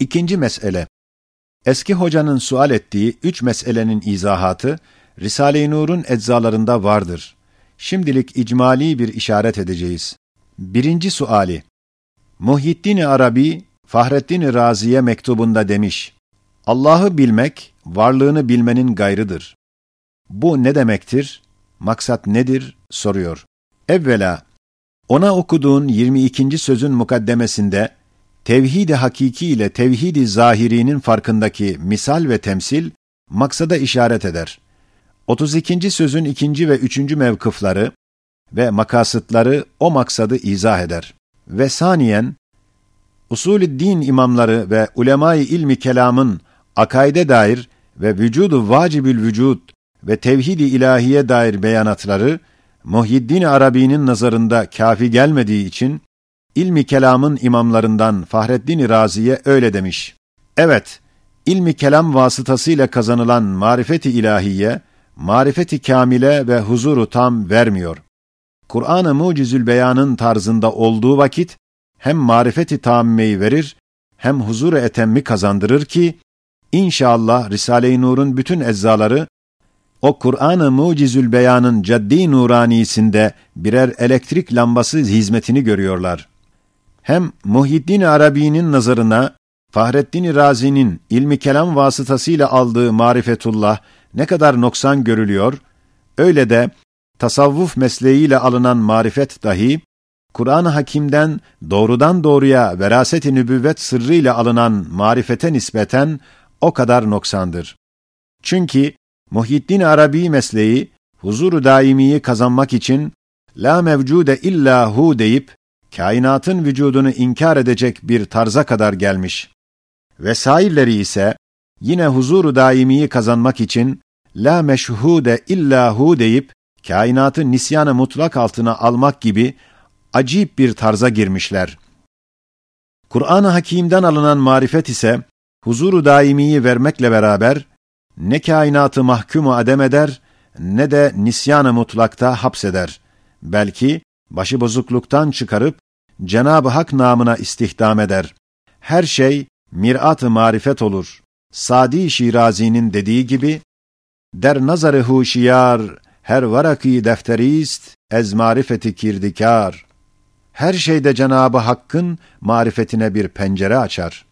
İkinci mesele. Eski hocanın sual ettiği üç meselenin izahatı, Risale-i Nur'un eczalarında vardır. Şimdilik icmali bir işaret edeceğiz. Birinci suali. Muhyiddin Arabi, Fahrettin Razi'ye mektubunda demiş, Allah'ı bilmek, varlığını bilmenin gayrıdır. Bu ne demektir? Maksat nedir? soruyor. Evvela, ona okuduğun 22. sözün mukaddemesinde, tevhid-i hakiki ile tevhid-i zahirinin farkındaki misal ve temsil, maksada işaret eder. 32. sözün ikinci ve üçüncü mevkıfları ve o maksadı izah eder. Ve saniyen, usulü din imamları ve ulemayı ilmi kelamın akaide dair ve vücudu vacibül vücud ve tevhid-i ilahiye dair beyanatları, Muhyiddin Arabi'nin nazarında kafi gelmediği için, ilmi kelamın imamlarından Fahreddin Razi'ye öyle demiş. Evet, ilmi kelam vasıtasıyla kazanılan marifeti ilahiye, marifeti kamile ve huzuru tam vermiyor. Kur'an-ı Mucizül Beyan'ın tarzında olduğu vakit, hem marifeti tammeyi verir, hem huzur-u etemmi kazandırır ki, inşallah Risale-i Nur'un bütün eczaları, o Kur'an-ı Mucizül Beyan'ın caddi nuranisinde birer elektrik lambası hizmetini görüyorlar. Hem Muhyiddin Arabi'nin nazarına, Fahreddin Razi'nin ilmi kelam vasıtasıyla aldığı marifetullah ne kadar noksan görülüyor, öyle de tasavvuf mesleğiyle alınan marifet dahi, Kur'an-ı Hakim'den doğrudan doğruya veraset-i nübüvvet sırrıyla alınan marifete nispeten o kadar noksandır. Çünkü Muhyiddin Arabi mesleği, huzuru daimiyi kazanmak için, la mevcude illa hu deyip, kainatın vücudunu inkar edecek bir tarza kadar gelmiş. Vesairleri ise, yine huzuru daimiyi kazanmak için, la meşhude illa hu deyip, kainatı nisyanı mutlak altına almak gibi acip bir tarza girmişler. Kur'an-ı Hakîm'den alınan marifet ise huzuru daimiyi vermekle beraber ne kainatı mahkumu adem eder ne de nisyanı mutlakta hapseder. Belki başı bozukluktan çıkarıp Cenab-ı Hak namına istihdam eder. Her şey mirat-ı marifet olur. Sadi Şirazi'nin dediği gibi der nazarı huşiyar her varaki defterist ez marifeti kirdikar. Her şeyde Cenabı Hakk'ın marifetine bir pencere açar.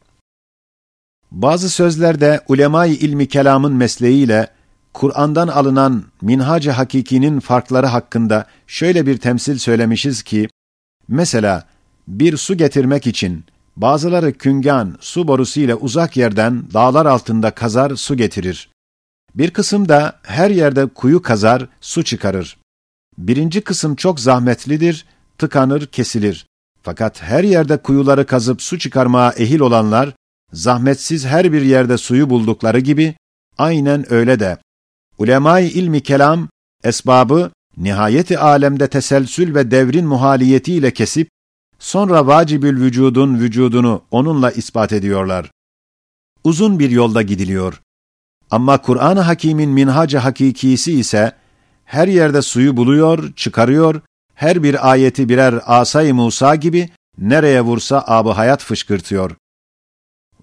Bazı sözlerde ulemayı ilmi kelamın mesleğiyle Kur'an'dan alınan minhac-ı hakikinin farkları hakkında şöyle bir temsil söylemişiz ki, mesela bir su getirmek için bazıları küngan, su borusu ile uzak yerden dağlar altında kazar su getirir. Bir kısım da her yerde kuyu kazar, su çıkarır. Birinci kısım çok zahmetlidir, tıkanır, kesilir. Fakat her yerde kuyuları kazıp su çıkarmaya ehil olanlar, zahmetsiz her bir yerde suyu buldukları gibi, aynen öyle de. Ulemay ilmi kelam, esbabı, nihayeti alemde teselsül ve devrin muhaliyetiyle kesip, sonra vacibül vücudun vücudunu onunla ispat ediyorlar. Uzun bir yolda gidiliyor. Ama Kur'an-ı Hakîm'in minhacı hakikisi ise her yerde suyu buluyor, çıkarıyor, her bir ayeti birer asay Musa gibi nereye vursa abı hayat fışkırtıyor.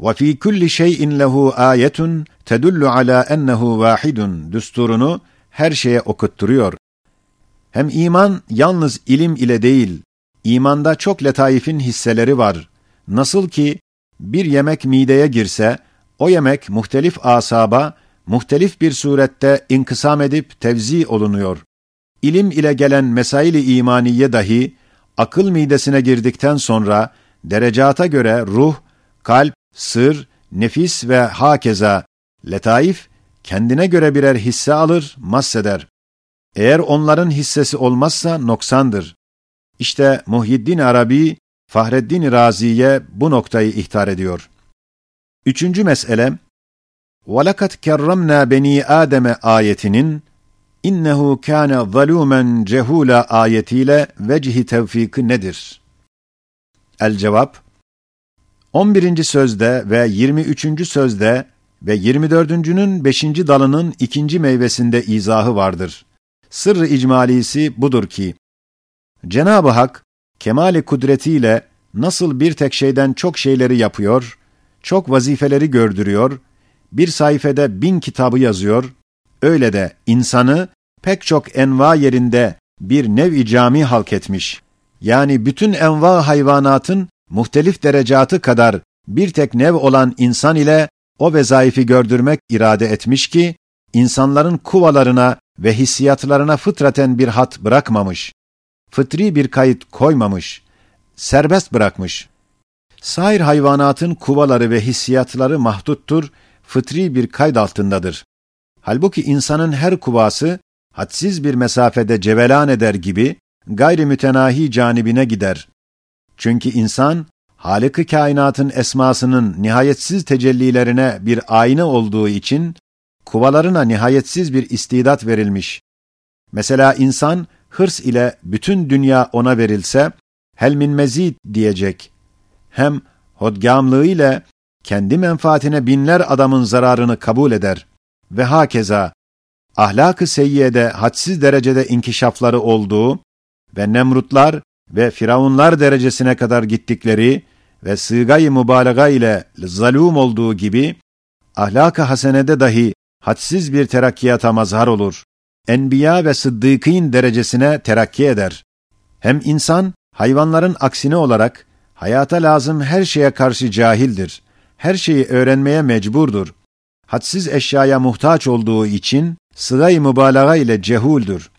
وَفِي كُلِّ شَيْءٍ لَهُ آيَةٌ تَدُلُّ عَلَى اَنَّهُ وَاحِدٌ düsturunu her şeye okutturuyor. Hem iman yalnız ilim ile değil, imanda çok letaifin hisseleri var. Nasıl ki bir yemek mideye girse, o yemek muhtelif asaba, muhtelif bir surette inkısam edip tevzi olunuyor. İlim ile gelen mesaili imaniye dahi, akıl midesine girdikten sonra, derecata göre ruh, kalp, sır, nefis ve hakeza, letaif, kendine göre birer hisse alır, masseder. Eğer onların hissesi olmazsa noksandır. İşte Muhyiddin Arabi, Fahreddin Razi'ye bu noktayı ihtar ediyor. Üçüncü mesele, وَلَكَدْ كَرَّمْنَا بَن۪ي Adem'e ayetinin, innehu kâne zalûmen cehûla ayetiyle vecihi tevfiki nedir? El cevap, 11. sözde ve 23. sözde ve 24.'nün 5. dalının ikinci meyvesinde izahı vardır. Sırrı icmalisi budur ki, Cenab-ı Hak, kemali kudretiyle nasıl bir tek şeyden çok şeyleri yapıyor, çok vazifeleri gördürüyor, bir sayfede bin kitabı yazıyor, öyle de insanı pek çok enva yerinde bir nev-i cami halk etmiş. Yani bütün enva hayvanatın muhtelif derecatı kadar bir tek nev olan insan ile o vezaifi gördürmek irade etmiş ki, insanların kuvalarına ve hissiyatlarına fıtraten bir hat bırakmamış. Fıtri bir kayıt koymamış. Serbest bırakmış. Sair hayvanatın kuvaları ve hissiyatları mahduttur, fıtri bir kayd altındadır. Halbuki insanın her kuvası, hadsiz bir mesafede cevelan eder gibi, gayri mütenahi canibine gider. Çünkü insan, Halık-ı kainatın esmasının nihayetsiz tecellilerine bir ayna olduğu için, kuvalarına nihayetsiz bir istidat verilmiş. Mesela insan, hırs ile bütün dünya ona verilse, helmin mezid diyecek. Hem hodgamlığı ile kendi menfaatine binler adamın zararını kabul eder. Ve hakeza, ahlak-ı seyyiyede hadsiz derecede inkişafları olduğu ve Nemrutlar ve Firavunlar derecesine kadar gittikleri ve sığgayı mübalağa ile zalum olduğu gibi, ahlak-ı hasenede dahi hadsiz bir terakkiyata mazhar olur. Enbiya ve sıddıkîn derecesine terakki eder. Hem insan, hayvanların aksine olarak, hayata lazım her şeye karşı cahildir. Her şeyi öğrenmeye mecburdur. Hadsiz eşyaya muhtaç olduğu için, sırayı mübalağa ile cehuldür.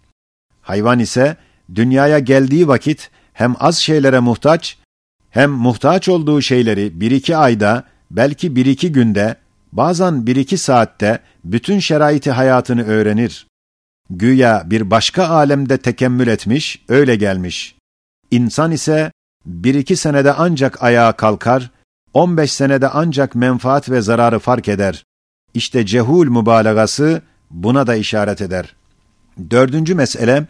Hayvan ise, dünyaya geldiği vakit, hem az şeylere muhtaç, hem muhtaç olduğu şeyleri bir iki ayda, belki bir iki günde, bazen bir iki saatte bütün şeraiti hayatını öğrenir. Güya bir başka alemde tekemmül etmiş, öyle gelmiş. İnsan ise bir iki senede ancak ayağa kalkar, on beş senede ancak menfaat ve zararı fark eder. İşte cehul mübalağası buna da işaret eder. Dördüncü mesele,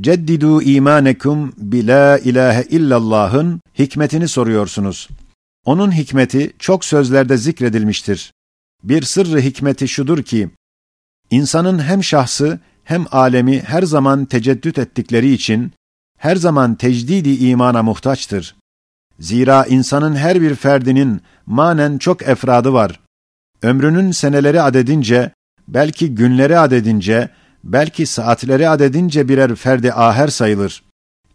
Ceddidu imanekum bi la ilahe illallah'ın hikmetini soruyorsunuz. Onun hikmeti çok sözlerde zikredilmiştir. Bir sırrı hikmeti şudur ki, insanın hem şahsı hem alemi her zaman teceddüt ettikleri için, her zaman tecdidi imana muhtaçtır. Zira insanın her bir ferdinin manen çok efradı var. Ömrünün seneleri adedince, belki günleri adedince, belki saatleri adedince birer ferdi aher sayılır.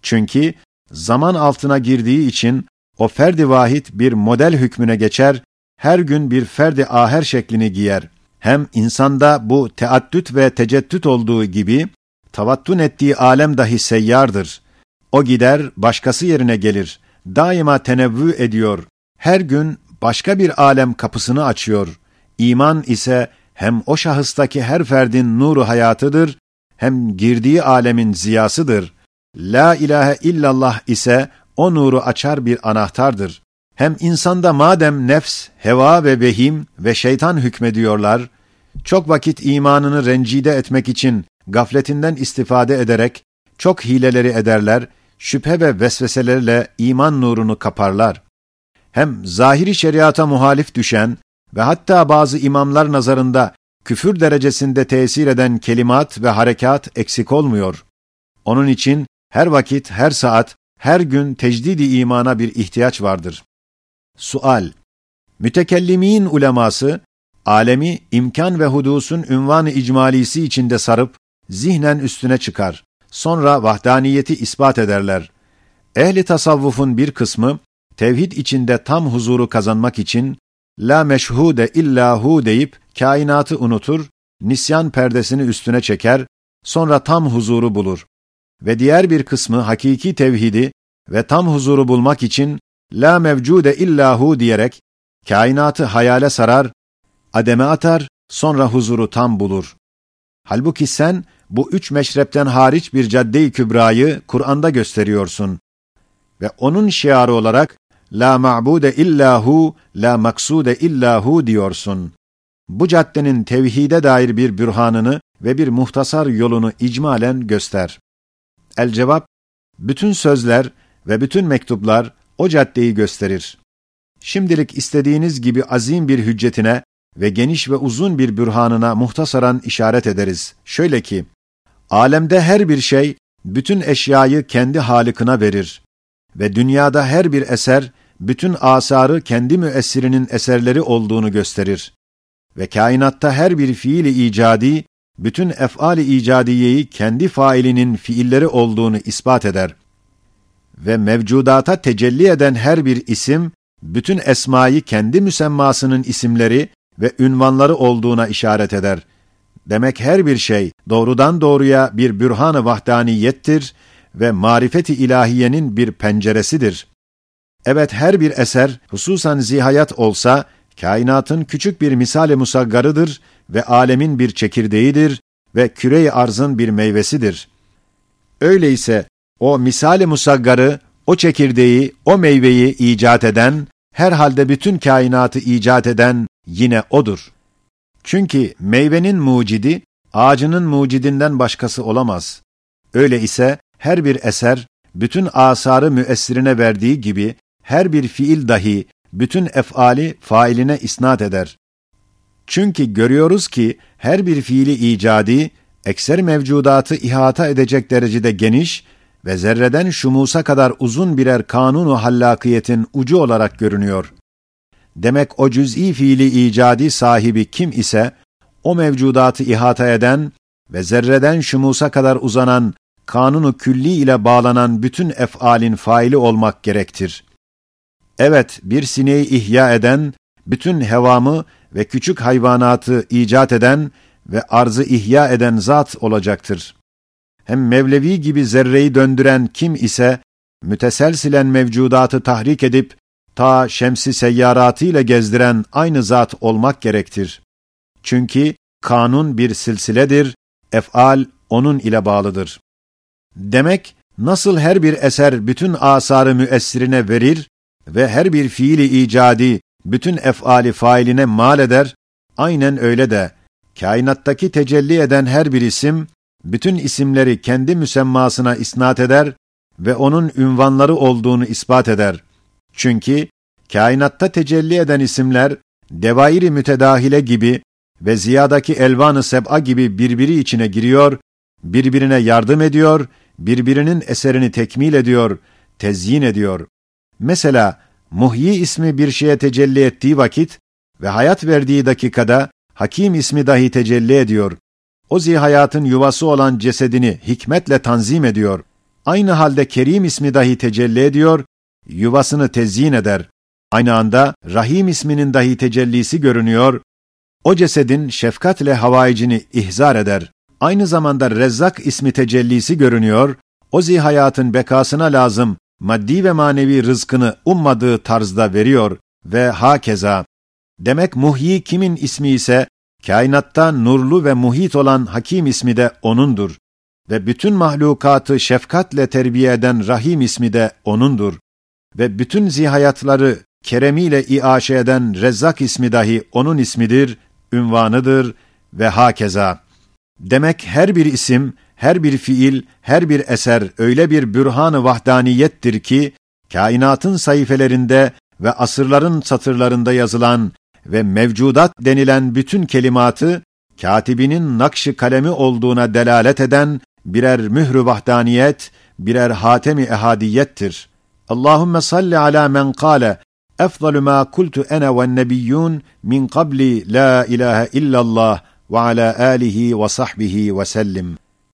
Çünkü zaman altına girdiği için o ferdi vahid bir model hükmüne geçer, her gün bir ferdi aher şeklini giyer. Hem insanda bu teaddüt ve teceddüt olduğu gibi, tavattun ettiği alem dahi seyyardır. O gider, başkası yerine gelir. Daima tenevvü ediyor. Her gün başka bir alem kapısını açıyor. İman ise hem o şahıstaki her ferdin nuru hayatıdır, hem girdiği alemin ziyasıdır. La ilahe illallah ise o nuru açar bir anahtardır. Hem insanda madem nefs, heva ve vehim ve şeytan hükmediyorlar, çok vakit imanını rencide etmek için gafletinden istifade ederek çok hileleri ederler, şüphe ve vesveselerle iman nurunu kaparlar. Hem zahiri şeriata muhalif düşen ve hatta bazı imamlar nazarında küfür derecesinde tesir eden kelimat ve harekat eksik olmuyor. Onun için her vakit, her saat, her gün tecdidi imana bir ihtiyaç vardır. Sual Mütekellimin uleması, alemi imkan ve hudusun ünvan-ı icmalisi içinde sarıp, zihnen üstüne çıkar. Sonra vahdaniyeti ispat ederler. Ehli tasavvufun bir kısmı, tevhid içinde tam huzuru kazanmak için, la meşhude illahu deyip kainatı unutur, nisyan perdesini üstüne çeker, sonra tam huzuru bulur. Ve diğer bir kısmı hakiki tevhidi ve tam huzuru bulmak için la mevcude illahu diyerek kainatı hayale sarar, ademe atar, sonra huzuru tam bulur. Halbuki sen bu üç meşrepten hariç bir cadde-i kübrayı Kur'an'da gösteriyorsun. Ve onun şiarı olarak la ma'bude illahu, la maksude illahu diyorsun. Bu caddenin tevhide dair bir bürhanını ve bir muhtasar yolunu icmalen göster. El cevap, bütün sözler ve bütün mektuplar o caddeyi gösterir. Şimdilik istediğiniz gibi azim bir hüccetine ve geniş ve uzun bir bürhanına muhtasaran işaret ederiz. Şöyle ki, alemde her bir şey, bütün eşyayı kendi halikına verir ve dünyada her bir eser, bütün asarı kendi müessirinin eserleri olduğunu gösterir. Ve kainatta her bir fiili icadi, bütün ef'ali icadiyeyi kendi failinin fiilleri olduğunu ispat eder. Ve mevcudata tecelli eden her bir isim, bütün esmayı kendi müsemmasının isimleri ve ünvanları olduğuna işaret eder. Demek her bir şey doğrudan doğruya bir bürhan-ı vahdaniyettir ve marifeti ilahiyenin bir penceresidir. Evet her bir eser hususan zihayat olsa kainatın küçük bir misale musaggarıdır ve alemin bir çekirdeğidir ve küre-i arzın bir meyvesidir. Öyleyse o misale musaggarı, o çekirdeği, o meyveyi icat eden, herhalde bütün kainatı icat eden yine odur. Çünkü meyvenin mucidi, ağacının mucidinden başkası olamaz. Öyle ise her bir eser, bütün asarı müessirine verdiği gibi, her bir fiil dahi, bütün efali failine isnat eder. Çünkü görüyoruz ki, her bir fiili icadi, ekser mevcudatı ihata edecek derecede geniş ve zerreden şumusa kadar uzun birer kanunu hallakiyetin ucu olarak görünüyor. Demek o cüz'i fiili icadi sahibi kim ise, o mevcudatı ihata eden ve zerreden şumusa kadar uzanan kanunu külli ile bağlanan bütün ef'alin faili olmak gerektir. Evet, bir sineği ihya eden, bütün hevamı ve küçük hayvanatı icat eden ve arzı ihya eden zat olacaktır. Hem Mevlevi gibi zerreyi döndüren kim ise, müteselsilen mevcudatı tahrik edip, ta şemsi seyyaratı ile gezdiren aynı zat olmak gerektir. Çünkü kanun bir silsiledir, ef'al onun ile bağlıdır. Demek, nasıl her bir eser bütün asarı müessirine verir ve her bir fiili icadi bütün ef'ali failine mal eder, aynen öyle de, kainattaki tecelli eden her bir isim, bütün isimleri kendi müsemmasına isnat eder ve onun ünvanları olduğunu ispat eder. Çünkü kainatta tecelli eden isimler, devairi mütedahile gibi ve ziyadaki elvanı seb'a gibi birbiri içine giriyor, birbirine yardım ediyor, birbirinin eserini tekmil ediyor, tezyin ediyor. Mesela, Muhyi ismi bir şeye tecelli ettiği vakit ve hayat verdiği dakikada Hakim ismi dahi tecelli ediyor. O zihayatın yuvası olan cesedini hikmetle tanzim ediyor. Aynı halde Kerim ismi dahi tecelli ediyor, yuvasını tezyin eder. Aynı anda Rahim isminin dahi tecellisi görünüyor. O cesedin şefkatle havaicini ihzar eder. Aynı zamanda Rezzak ismi tecellisi görünüyor. O zihayatın bekasına lazım maddi ve manevi rızkını ummadığı tarzda veriyor ve hakeza. Demek muhyi kimin ismi ise, kainatta nurlu ve muhit olan hakim ismi de O'nundur. Ve bütün mahlukatı şefkatle terbiye eden rahim ismi de O'nundur. Ve bütün zihayatları keremiyle iaşe eden Rezzak ismi dahi O'nun ismidir, ünvanıdır ve hakeza. Demek her bir isim, her bir fiil, her bir eser öyle bir bürhan-ı vahdaniyettir ki, kainatın sayfelerinde ve asırların satırlarında yazılan ve mevcudat denilen bütün kelimatı, katibinin nakşı kalemi olduğuna delalet eden birer mührü vahdaniyet, birer hatemi ehadiyettir. Allahümme salli ala men kâle, efzalu ma kultu ene ve nebiyyun min qabli la ilahe illallah ve ala alihi ve sahbihi ve sellim.